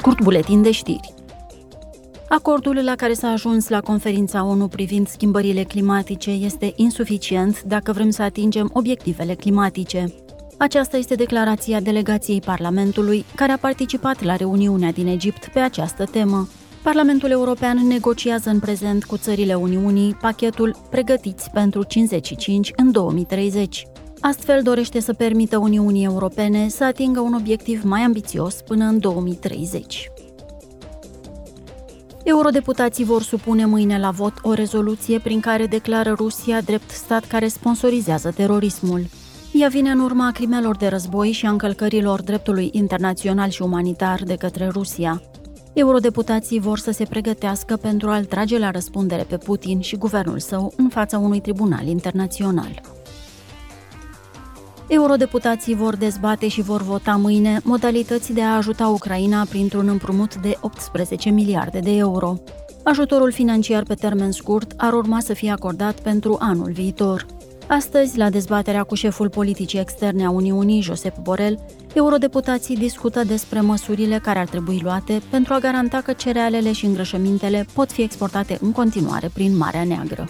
Scurt buletin de știri. Acordul la care s-a ajuns la conferința ONU privind schimbările climatice este insuficient dacă vrem să atingem obiectivele climatice. Aceasta este declarația delegației Parlamentului care a participat la reuniunea din Egipt pe această temă. Parlamentul European negociază în prezent cu țările Uniunii pachetul Pregătiți pentru 55 în 2030. Astfel dorește să permită Uniunii Europene să atingă un obiectiv mai ambițios până în 2030. Eurodeputații vor supune mâine la vot o rezoluție prin care declară Rusia drept stat care sponsorizează terorismul. Ea vine în urma crimelor de război și a încălcărilor dreptului internațional și umanitar de către Rusia. Eurodeputații vor să se pregătească pentru a-l trage la răspundere pe Putin și guvernul său în fața unui tribunal internațional. Eurodeputații vor dezbate și vor vota mâine modalități de a ajuta Ucraina printr-un împrumut de 18 miliarde de euro. Ajutorul financiar pe termen scurt ar urma să fie acordat pentru anul viitor. Astăzi, la dezbaterea cu șeful politicii externe a Uniunii, Josep Borel, eurodeputații discută despre măsurile care ar trebui luate pentru a garanta că cerealele și îngrășămintele pot fi exportate în continuare prin Marea Neagră.